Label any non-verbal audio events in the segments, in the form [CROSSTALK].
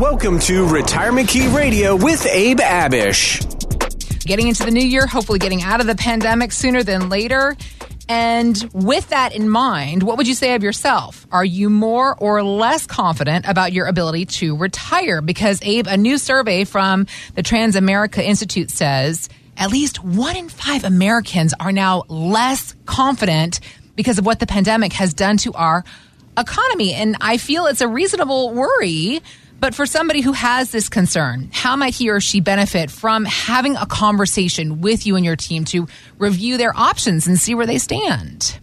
Welcome to Retirement Key Radio with Abe Abish. Getting into the new year, hopefully getting out of the pandemic sooner than later. And with that in mind, what would you say of yourself? Are you more or less confident about your ability to retire? Because, Abe, a new survey from the Transamerica Institute says at least one in five Americans are now less confident because of what the pandemic has done to our economy. And I feel it's a reasonable worry. But for somebody who has this concern, how might he or she benefit from having a conversation with you and your team to review their options and see where they stand?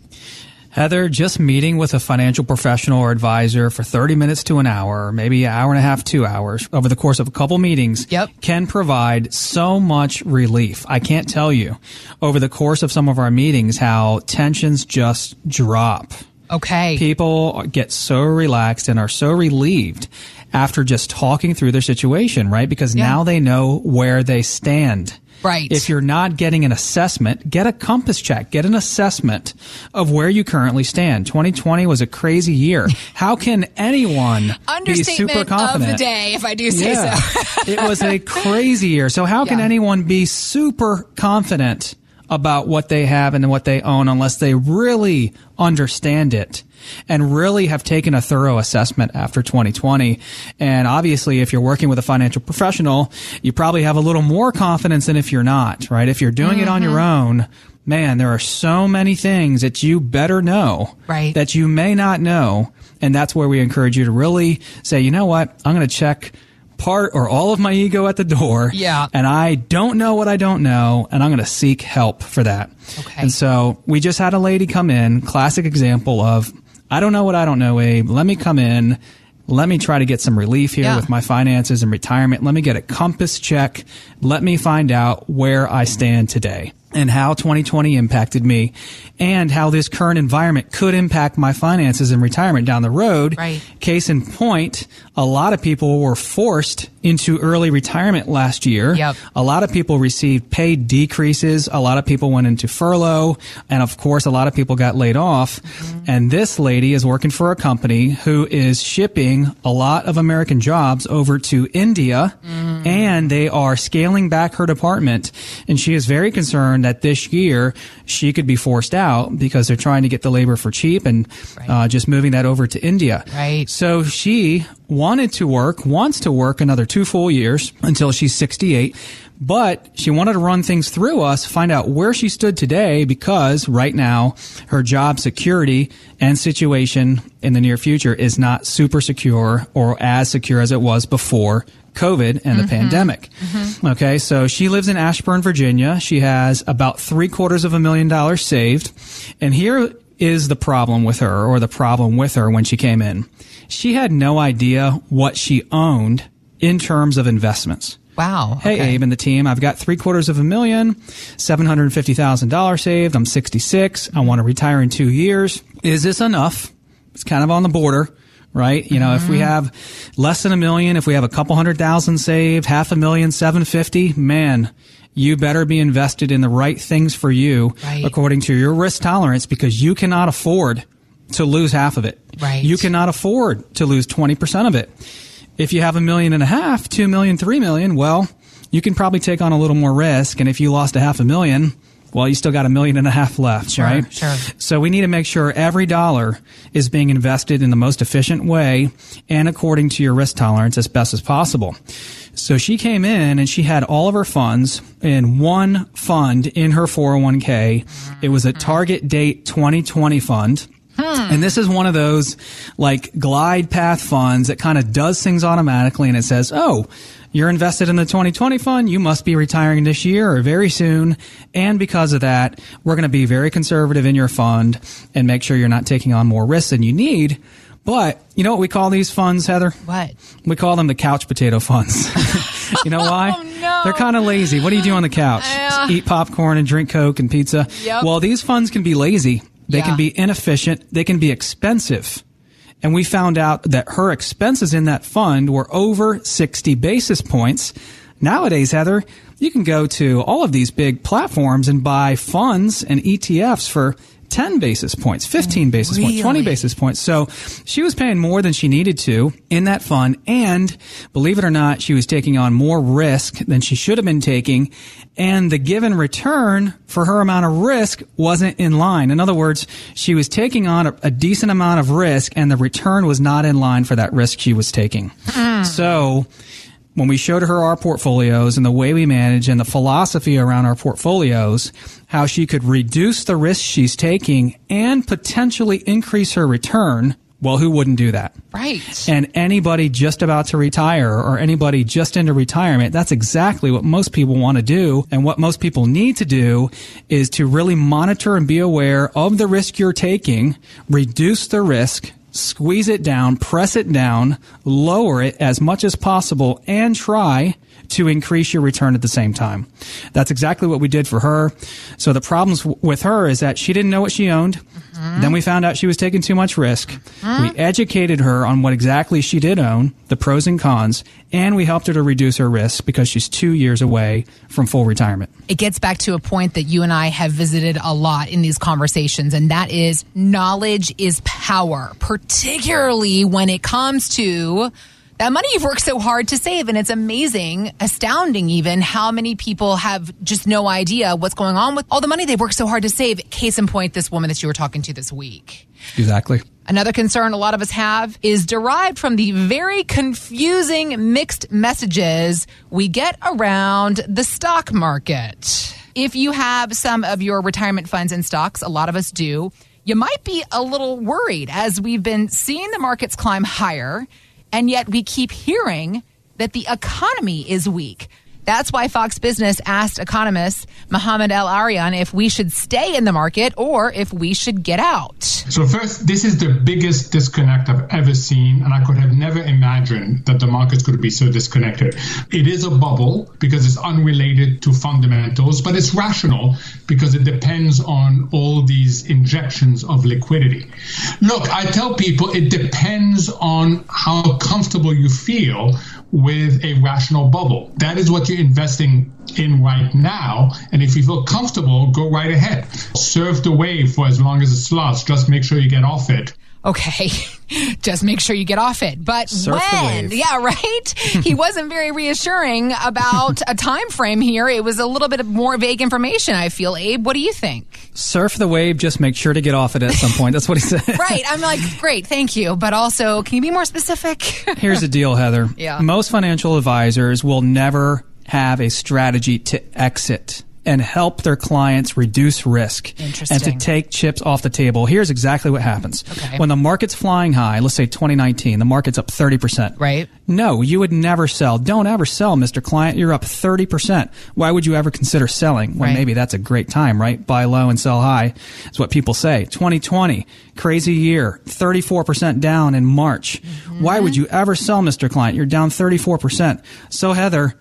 Heather, just meeting with a financial professional or advisor for 30 minutes to an hour, maybe an hour and a half, two hours over the course of a couple meetings Yep. can provide so much relief. I can't tell you over the course of some of our meetings how tensions just drop. Okay. People get so relaxed and are so relieved after just talking through their situation, right? Because Yeah. now they know where they stand. Right. If you're not getting an assessment, get a compass check, get an assessment of where you currently stand. 2020 was a crazy year. [LAUGHS] How can anyone be super confident? of the day, if I do say Yeah. so. it was a crazy year. So how can Yeah. anyone be super confident about what they have and what they own unless they really understand it and really have taken a thorough assessment after 2020? And obviously, if you're working with a financial professional, you probably have a little more confidence than if you're not, right? If you're doing it on your Mm-hmm. own, man, there are so many things that you better know Right. that you may not know. And that's where we encourage you to really say, you know what? I'm going to check part or all of my ego at the door. Yeah. And I don't know what I don't know, and I'm going to seek help for that. Okay. And so we just had a lady come in, classic example of, I don't know what I don't know, Abe. Let me come in. Let me try to get some relief here Yeah. with my finances and retirement. Let me get a compass check. Let me find out where I stand today and how 2020 impacted me and how this current environment could impact my finances and retirement down the road. Right. Case in point, a lot of people were forced into early retirement last year. Yep. A lot of people received pay decreases. A lot of people went into furlough. And of course, a lot of people got laid off. Mm-hmm. And this lady is working for a company who is shipping a lot of American jobs over to India. Mm-hmm. And they are scaling back her department. And she is very concerned that this year she could be forced out because they're trying to get the labor for cheap and Right. uh, just moving that over to India. Right. So she wanted to work, wants to work another two full years until she's 68. But she wanted to run things through us, find out where she stood today because right now her job security and situation in the near future is not super secure or as secure as it was before COVID and the mm-hmm. pandemic. Mm-hmm. Okay, so she lives in Ashburn, Virginia. She has about three quarters of a million dollars saved. And here is the problem with her, or the problem with her when she came in. She had no idea what she owned in terms of investments. Wow. Hey, okay. Abe and the team, I've got three quarters of a million, $750,000 saved. I'm 66. I want to retire in two years. Is this enough? It's kind of on the border, right? You know, if we mm-hmm. have less than a million, if we have a couple hundred thousand saved, half a million, 750, man, you better be invested in the right things for you Right. according to your risk tolerance because you cannot afford to lose half of it. Right. You cannot afford to lose 20% of it. If you have a million and a half, two million, three million, well, you can probably take on a little more risk. And if you lost a half a million, well, you still got a million and a half left, Sure, right? sure. So we need to make sure every dollar is being invested in the most efficient way and according to your risk tolerance as best as possible. So she came in and she had all of her funds in one fund in her 401k. It was a target date 2020 fund. Hmm. And this is one of those like glide path funds that kind of does things automatically and it says, oh, you're invested in the 2020 fund. You must be retiring this year or very soon. And because of that, we're going to be very conservative in your fund and make sure you're not taking on more risks than you need. But you know what we call these funds, Heather? What? We call them the couch potato funds. [LAUGHS] you know why? Oh, no. They're kind of lazy. What do you do on the couch? Yeah. Eat popcorn and drink Coke and pizza. Yep. Well, these funds can be lazy. They Yeah. can be inefficient. They can be expensive. And we found out that her expenses in that fund were over 60 basis points. Nowadays, Heather, you can go to all of these big platforms and buy funds and ETFs for 10 basis points, 15 basis points, 20 basis points. So she was paying more than she needed to in that fund. And believe it or not, she was taking on more risk than she should have been taking. And the given return for her amount of risk wasn't in line. In other words, she was taking on a, a decent amount of risk and the return was not in line for that risk she was taking. Hmm. So when we showed her our portfolios and the way we manage and the philosophy around our portfolios, how she could reduce the risk she's taking and potentially increase her return. Well, who wouldn't do that? Right. And anybody just about to retire or anybody just into retirement, that's exactly what most people want to do. And what most people need to do is to really monitor and be aware of the risk you're taking, reduce the risk, squeeze it down, press it down, lower it as much as possible, and try to increase your return at the same time. That's exactly what we did for her. So the problems w- with her is that she didn't know what she owned. Mm-hmm. Then we found out she was taking too much risk. Mm-hmm. We educated her on what exactly she did own, the pros and cons, and we helped her to reduce her risk because she's two years away from full retirement. it gets back to a point that you and I have visited a lot in these conversations, and that is knowledge is power, particularly when it comes to that money you've worked so hard to save. And it's amazing, astounding even, how many people have just no idea what's going on with all the money they've worked so hard to save. Case in point, this woman that you were talking to this week. Exactly. Another concern a lot of us have is derived from the very confusing mixed messages we get around the stock market. If you have some of your retirement funds in stocks, a lot of us do, you might be a little worried as we've been seeing the markets climb higher, and yet we keep hearing that the economy is weak. That's why Fox Business asked economist Mohamed El-Erian if we should stay in the market or if we should get out. So first, this is the biggest disconnect I've ever seen, and I could have never imagined that the markets could be so disconnected. It is a bubble because it's unrelated to fundamentals, but it's rational because it depends on all these injections of liquidity. Look, I tell people it depends on how comfortable you feel with a rational bubble. That is what you're investing in right now. And if you feel comfortable, go right ahead. Surf the wave for as long as it lasts. Just make sure you get off it. Okay, [LAUGHS] just make sure you get off it. But Surf when? Yeah, [LAUGHS] right. he [LAUGHS] wasn't very reassuring about a time frame here. It was a little bit of more vague information. I feel, Abe. What do you think? Surf the wave, just make sure to get off it at some point. That's what he said. Right. I'm like, great, thank you. But also, can you be more specific? Here's the deal, Heather. Yeah. Most financial advisors will never have a strategy to exit and help their clients reduce risk and to take chips off the table. Here's exactly what happens. Okay. When the market's flying high, let's say 2019, the market's up 30%. Right. No, you would never sell. Don't ever sell, Mr. Client. You're up 30%. Why would you ever consider selling? Well, Right. maybe that's a great time, right? Buy low and sell high. is what people say. 2020, crazy year, 34% down in March. Why would mm-hmm. you ever sell, Mr. Client? You're down 34%. So, Heather,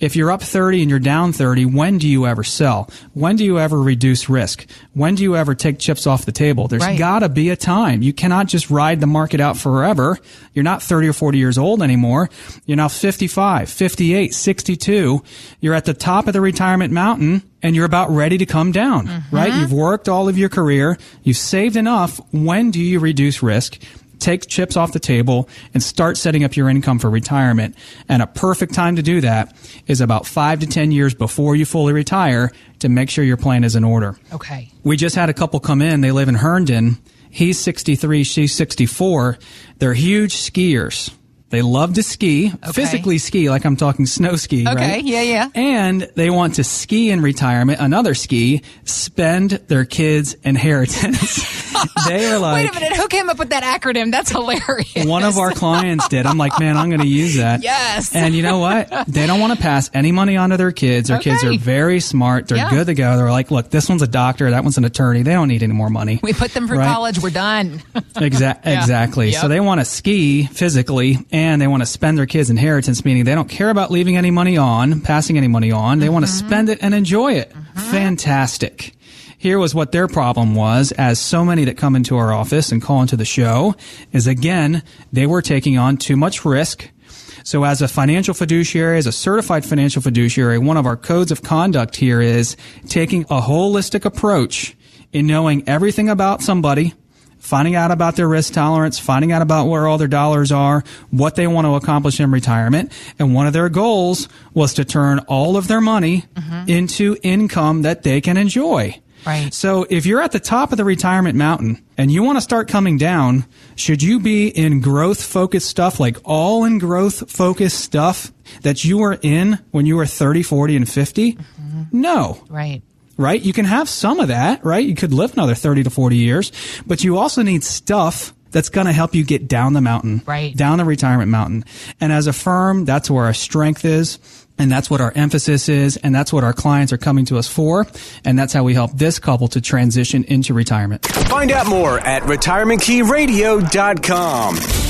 if you're up 30 and you're down 30, when do you ever sell? When do you ever reduce risk? When do you ever take chips off the table? There's Right. got to be a time. You cannot just ride the market out forever. You're not 30 or 40 years old anymore. You're now 55, 58, 62. You're at the top of the retirement mountain and you're about ready to come down, right? Mm-hmm. You've worked all of your career. You've saved enough. When do you reduce risk? Take chips off the table and start setting up your income for retirement. And a perfect time to do that is about five to 10 years before you fully retire to make sure your plan is in order. Okay. We just had a couple come in. They live in Herndon. He's 63, she's 64. They're huge skiers. They love to ski, physically ski, like I'm talking snow ski. Okay, right? yeah, yeah. And they want to ski in retirement, another ski, spend their kids' inheritance. [LAUGHS] they are like, Wait a minute. Who came up with that acronym? That's hilarious. one of our clients did. I'm like, man, I'm going to use that. Yes. And you know what? They don't want to pass any money on to their kids. Their kids are very smart. They're Yeah. good to go. They're like, look, this one's a doctor. That one's an attorney. They don't need any more money. we put them through Right? college. We're done. Exa- [LAUGHS] Yeah. Exactly. Yep. So they want to ski physically and they want to spend their kids' inheritance, meaning they don't care about leaving any money on, passing any money on. They want to Mm-hmm. spend it and enjoy it. Fantastic. Here was what their problem was, as so many that come into our office and call into the show, is again, they were taking on too much risk. So as a financial fiduciary, as a certified financial fiduciary, one of our codes of conduct here is taking a holistic approach in knowing everything about somebody, finding out about their risk tolerance, finding out about where all their dollars are, what they want to accomplish in retirement. And one of their goals was to turn all of their money mm-hmm. into income that they can enjoy. Right. So if you're at the top of the retirement mountain and you want to start coming down, should you be in growth focused stuff, like all in growth focused stuff that you were in when you were 30, 40, and 50? Mm-hmm. No Right. Right? You can have some of that, right? You could live another 30 to 40 years, but you also need stuff that's going to help you get down the mountain, Right. down the retirement mountain. And as a firm, that's where our strength is. And that's what our emphasis is. And that's what our clients are coming to us for. And that's how we help this couple to transition into retirement. Find out more at retirementkeyradio.com.